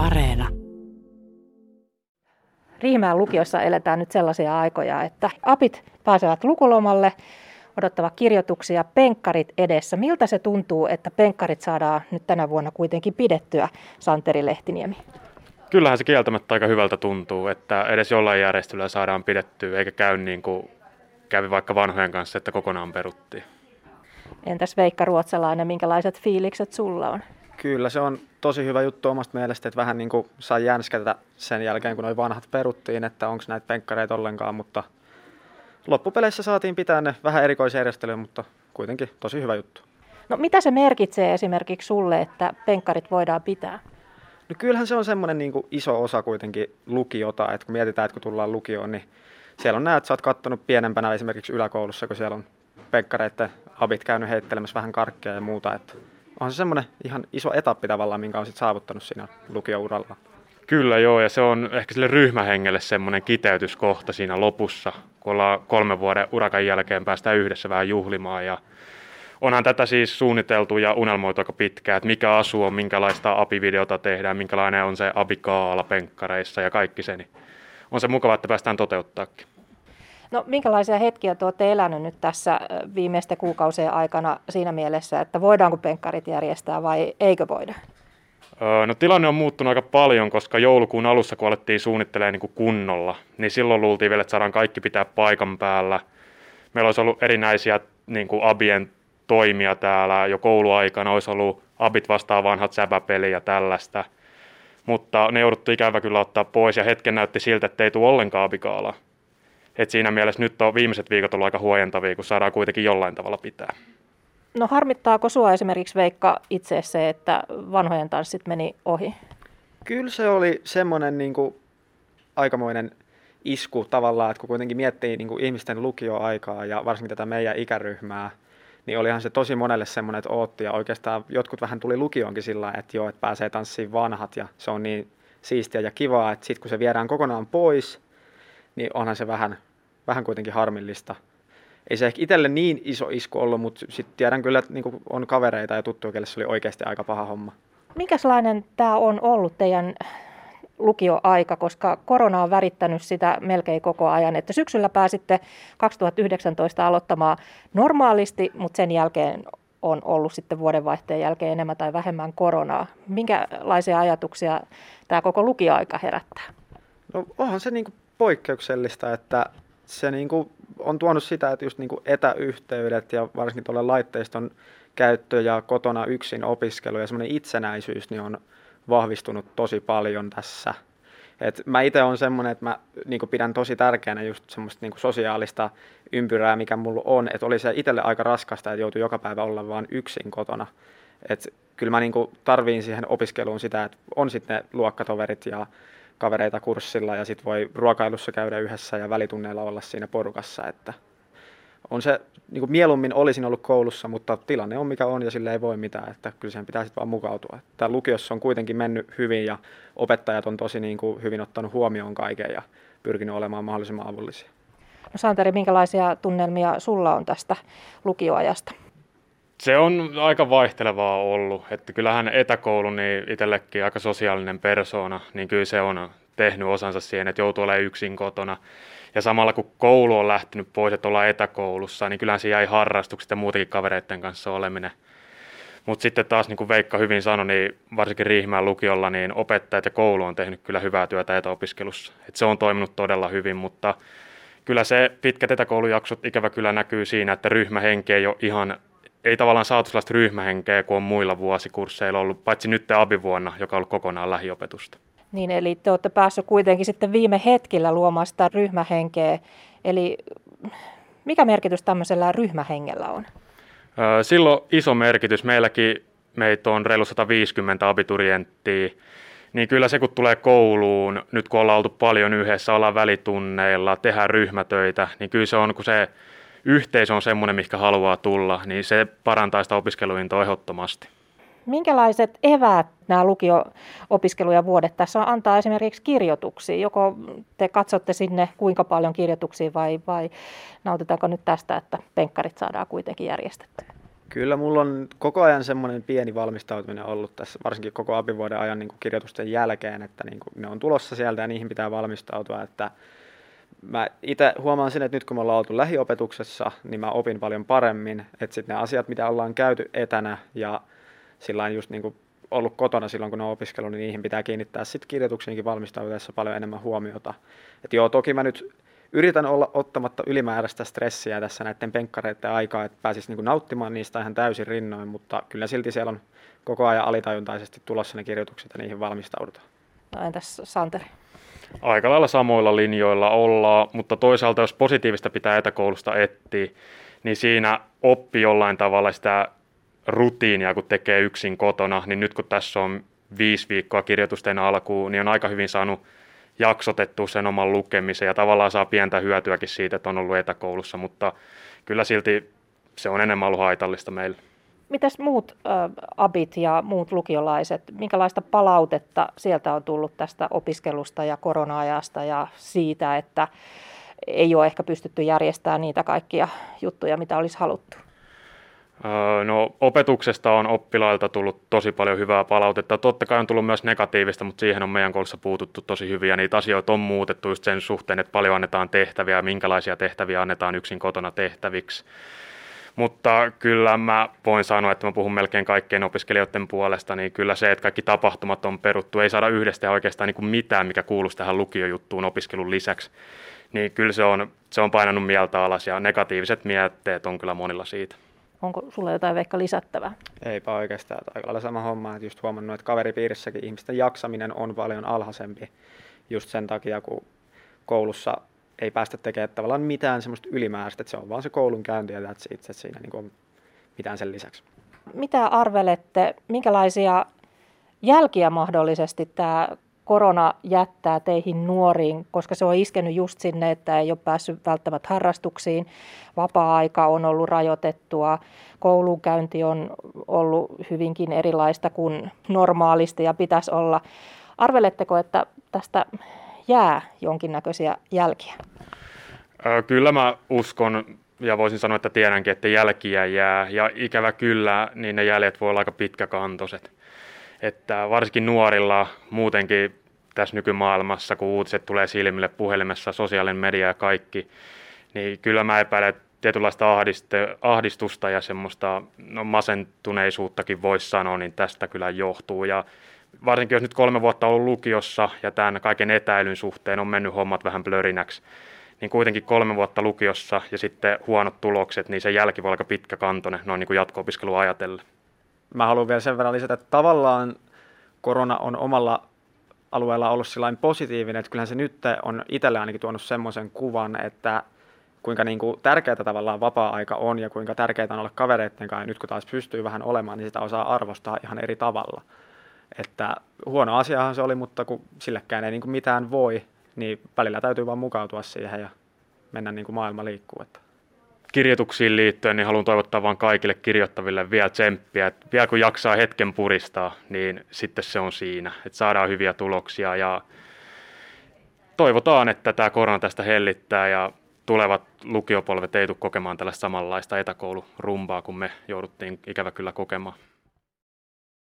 Areena. Riihimäen lukiossa eletään nyt sellaisia aikoja, että apit pääsevät lukulomalle, odottavat kirjoituksia penkkarit edessä. Miltä se tuntuu, että penkkarit saadaan nyt tänä vuonna kuitenkin pidettyä, Santeri Lehtiniemi? Kyllähän se kieltämättä aika hyvältä tuntuu, että edes jollain järjestelyllä saadaan pidettyä, eikä käy niin kuin kävi vaikka vanhojen kanssa, että kokonaan peruttiin. Entäs Veikka Ruotsalainen, minkälaiset fiilikset sulla on? Kyllä se on tosi hyvä juttu omasta mielestä, että vähän niin kuin sai jänskätä sen jälkeen, kun noin vanhat peruttiin, että onko näitä penkkareita ollenkaan, mutta loppupeleissä saatiin pitää ne vähän erikoisjärjestelyä, mutta kuitenkin tosi hyvä juttu. No mitä se merkitsee esimerkiksi sulle, että penkkarit voidaan pitää? No kyllähän se on semmoinen niin kuin iso osa kuitenkin lukiota, että kun mietitään, että kun tullaan lukioon, niin siellä on näet, että sä oot kattonut pienempänä esimerkiksi yläkoulussa, kun siellä on penkkareiden abit käynyt heittelemässä vähän karkkia ja muuta, että on se semmoinen ihan iso etappi tavallaan, minkä on sitten saavuttanut siinä lukiouralla. Kyllä joo, ja se on ehkä sille ryhmähengelle semmoinen kiteytyskohta siinä lopussa, kun ollaan kolmen vuoden urakan jälkeen päästään yhdessä vähän juhlimaan. Ja onhan tätä siis suunniteltu ja unelmoitu aika pitkään, että mikä asu on, minkälaista apivideota tehdään, minkälainen on se abikaala penkkareissa ja kaikki se, niin on se mukava, että päästään toteuttaakin. No minkälaisia hetkiä te olette elänyt nyt tässä viimeisten kuukausien aikana siinä mielessä, että voidaanko penkkarit järjestää vai eikö voida? No tilanne on muuttunut aika paljon, koska joulukuun alussa kun alettiin suunnittelemaan niin kuin kunnolla, niin silloin luultiin vielä, että saadaan kaikki pitää paikan päällä. Meillä olisi ollut erinäisiä niin kuin abien toimia täällä jo kouluaikana, olisi ollut abit vastaan vanhat säbäpeli ja tällaista. Mutta ne jouduttiin ikävä kyllä ottaa pois ja hetken näytti siltä, että ei tule ollenkaan abikaalaa. Et siinä mielessä nyt on viimeiset viikot ollut aika huojentavia, kun saadaan kuitenkin jollain tavalla pitää. No harmittaako sinua esimerkiksi Veikka itse se, että vanhojen tanssit meni ohi? Kyllä se oli semmoinen niin kuin, aikamoinen isku tavallaan, että kun kuitenkin miettii niin kuin ihmisten lukioaikaa ja varsinkin tätä meidän ikäryhmää, niin olihan se tosi monelle semmoinen, että ootti ja oikeastaan jotkut vähän tuli lukioonkin sillä että joo, että pääsee tanssiin vanhat ja se on niin siistiä ja kivaa, että sitten kun se viedään kokonaan pois, niin onhan se vähän, vähän kuitenkin harmillista. Ei se ehkä itselle niin iso isku ollut, mutta sitten tiedän kyllä, että niin on kavereita ja tuttuja, kelle se oli oikeasti aika paha homma. Minkälainen tämä on ollut teidän lukioaika, koska korona on värittänyt sitä melkein koko ajan. Että syksyllä pääsitte 2019 aloittamaan normaalisti, mutta sen jälkeen on ollut sitten vuodenvaihteen jälkeen enemmän tai vähemmän koronaa. Minkälaisia ajatuksia tämä koko lukioaika herättää? No onhan se niin poikkeuksellista, että se niin kuin on tuonut sitä, että just niin kuin etäyhteydet ja varsinkin tuolle laitteiston käyttö ja kotona yksin opiskelu ja semmoinen itsenäisyys niin on vahvistunut tosi paljon tässä. Et mä itse on semmoinen, että mä niin pidän tosi tärkeänä just semmoista niin sosiaalista ympyrää, mikä mulla on. Että oli se itselle aika raskasta, että joutui joka päivä olla vain yksin kotona. Et kyllä mä niin tarviin siihen opiskeluun sitä, että on sitten ne luokkatoverit ja kavereita kurssilla ja sitten voi ruokailussa käydä yhdessä ja välitunneilla olla siinä porukassa, että on se, niin kuin mieluummin olisin ollut koulussa, mutta tilanne on mikä on ja sille ei voi mitään, että kyllä siihen pitää sitten vaan mukautua. Tämä lukiossa on kuitenkin mennyt hyvin ja opettajat on tosi niin kuin hyvin ottanut huomioon kaiken ja pyrkinyt olemaan mahdollisimman avullisia. No Santeri, minkälaisia tunnelmia sulla on tästä lukioajasta? Se on aika vaihtelevaa ollut, että kyllähän etäkoulu niin itsellekin aika sosiaalinen persona, niin kyllä se on tehnyt osansa siihen, että joutuu olemaan yksin kotona. Ja samalla kun koulu on lähtenyt pois, että ollaan etäkoulussa, niin kyllähän se jäi harrastukset ja muutenkin kavereiden kanssa oleminen. Mutta sitten taas, niin kuin Veikka hyvin sanoi, niin varsinkin Riihmään lukiolla, niin opettajat ja koulu on tehnyt kyllä hyvää työtä etäopiskelussa. Et se on toiminut todella hyvin, mutta kyllä se pitkät etäkoulujaksot ikävä kyllä näkyy siinä, että ryhmähenki ei ole ihan ei tavallaan saatu sellaista ryhmähenkeä kuin on muilla vuosikursseilla ollut, paitsi nyt abivuonna, joka on ollut kokonaan lähiopetusta. Niin, eli te olette päässeet kuitenkin sitten viime hetkillä luomaan sitä ryhmähenkeä. Eli mikä merkitys tämmöisellä ryhmähengellä on? Silloin iso merkitys. Meilläkin meitä on reilu 150 abiturienttia. Niin kyllä se, kun tulee kouluun, nyt kun ollaan oltu paljon yhdessä, ollaan välitunneilla, tehdään ryhmätöitä, niin kyllä se on, kun se yhteisö on semmoinen, mikä haluaa tulla, niin se parantaa sitä opiskeluintoa ehdottomasti. Minkälaiset eväät nämä lukio-opiskelu ja vuodet tässä on antaa esimerkiksi kirjoituksia? Joko te katsotte sinne kuinka paljon kirjoituksia vai, vai nautitaanko nyt tästä, että penkkarit saadaan kuitenkin järjestettyä? Kyllä mulla on koko ajan semmoinen pieni valmistautuminen ollut tässä, varsinkin koko abivuoden ajan niin kuin kirjoitusten jälkeen, että niin kuin ne on tulossa sieltä ja niihin pitää valmistautua. Että mä itse huomaan sen, että nyt kun me ollaan oltu lähiopetuksessa, niin mä opin paljon paremmin, että sitten ne asiat, mitä ollaan käyty etänä ja sillä just niin kuin ollut kotona silloin, kun on opiskellut, niin niihin pitää kiinnittää sitten kirjoituksiinkin valmistautuessa paljon enemmän huomiota. Et joo, toki mä nyt yritän olla ottamatta ylimääräistä stressiä tässä näiden penkkareiden aikaa, että pääsis niinku nauttimaan niistä ihan täysin rinnoin, mutta kyllä silti siellä on koko ajan alitajuntaisesti tulossa ne kirjoitukset ja niihin valmistaudutaan. No entäs Santeri? Aika lailla samoilla linjoilla ollaan, mutta toisaalta jos positiivista pitää etäkoulusta etsiä, niin siinä oppi jollain tavalla sitä rutiinia, kun tekee yksin kotona, niin nyt kun tässä on viisi viikkoa kirjoitusten alkuun, niin on aika hyvin saanut jaksotettu sen oman lukemisen ja tavallaan saa pientä hyötyäkin siitä, että on ollut etäkoulussa, mutta kyllä silti se on enemmän ollut haitallista meille. Mitäs muut äh, abit ja muut lukiolaiset, minkälaista palautetta sieltä on tullut tästä opiskelusta ja korona-ajasta ja siitä, että ei ole ehkä pystytty järjestämään niitä kaikkia juttuja, mitä olisi haluttu? No opetuksesta on oppilailta tullut tosi paljon hyvää palautetta. Totta kai on tullut myös negatiivista, mutta siihen on meidän koulussa puututtu tosi hyvin ja niitä asioita on muutettu just sen suhteen, että paljon annetaan tehtäviä ja minkälaisia tehtäviä annetaan yksin kotona tehtäviksi. Mutta kyllä mä voin sanoa, että mä puhun melkein kaikkien opiskelijoiden puolesta, niin kyllä se, että kaikki tapahtumat on peruttu, ei saada yhdestä oikeastaan niin kuin mitään, mikä kuuluisi tähän lukiojuttuun opiskelun lisäksi, niin kyllä se on, se on painanut mieltä alas ja negatiiviset mietteet on kyllä monilla siitä. Onko sulla jotain Veikka lisättävää? Eipä oikeastaan. Aika lailla sama homma, että just huomannut, että kaveripiirissäkin ihmisten jaksaminen on paljon alhaisempi just sen takia, kun koulussa ei päästä tekemään tavallaan mitään semmoista ylimääräistä, että se on vaan se koulun käynti ja that's itse siinä niin kuin mitään sen lisäksi. Mitä arvelette, minkälaisia jälkiä mahdollisesti tämä korona jättää teihin nuoriin, koska se on iskenyt just sinne, että ei ole päässyt välttämättä harrastuksiin. Vapaa-aika on ollut rajoitettua, koulunkäynti on ollut hyvinkin erilaista kuin normaalisti ja pitäisi olla. Arveletteko, että tästä jää jonkinnäköisiä jälkiä? Kyllä mä uskon ja voisin sanoa, että tiedänkin, että jälkiä jää. Ja ikävä kyllä, niin ne jäljet voi olla aika pitkäkantoiset. Että varsinkin nuorilla muutenkin tässä nykymaailmassa, kun uutiset tulee silmille puhelimessa, sosiaalinen media ja kaikki, niin kyllä mä epäilen, tietynlaista ahdistusta ja semmoista no, masentuneisuuttakin voisi sanoa, niin tästä kyllä johtuu. Ja varsinkin jos nyt kolme vuotta on ollut lukiossa ja tämän kaiken etäilyn suhteen on mennyt hommat vähän blörinäksi, niin kuitenkin kolme vuotta lukiossa ja sitten huonot tulokset, niin se jälki voi aika pitkä kantone noin niin kuin jatko-opiskelua ajatellen. Mä haluan vielä sen verran lisätä, että tavallaan korona on omalla alueella ollut sellainen positiivinen, että kyllähän se nyt on itselle ainakin tuonut semmoisen kuvan, että kuinka niin kuin tärkeää tavallaan vapaa-aika on ja kuinka tärkeää on olla kavereiden kanssa. Ja nyt kun taas pystyy vähän olemaan, niin sitä osaa arvostaa ihan eri tavalla. Että huono asiahan se oli, mutta kun sillekään ei niin kuin mitään voi, niin välillä täytyy vaan mukautua siihen ja mennä niin kuin maailma liikkuu. Että kirjoituksiin liittyen, niin haluan toivottaa vain kaikille kirjoittaville vielä tsemppiä. Että vielä kun jaksaa hetken puristaa, niin sitten se on siinä, että saadaan hyviä tuloksia ja toivotaan, että tämä korona tästä hellittää ja tulevat lukiopolvet ei tule kokemaan tällaista samanlaista etäkoulurumbaa kuin me jouduttiin ikävä kyllä kokemaan.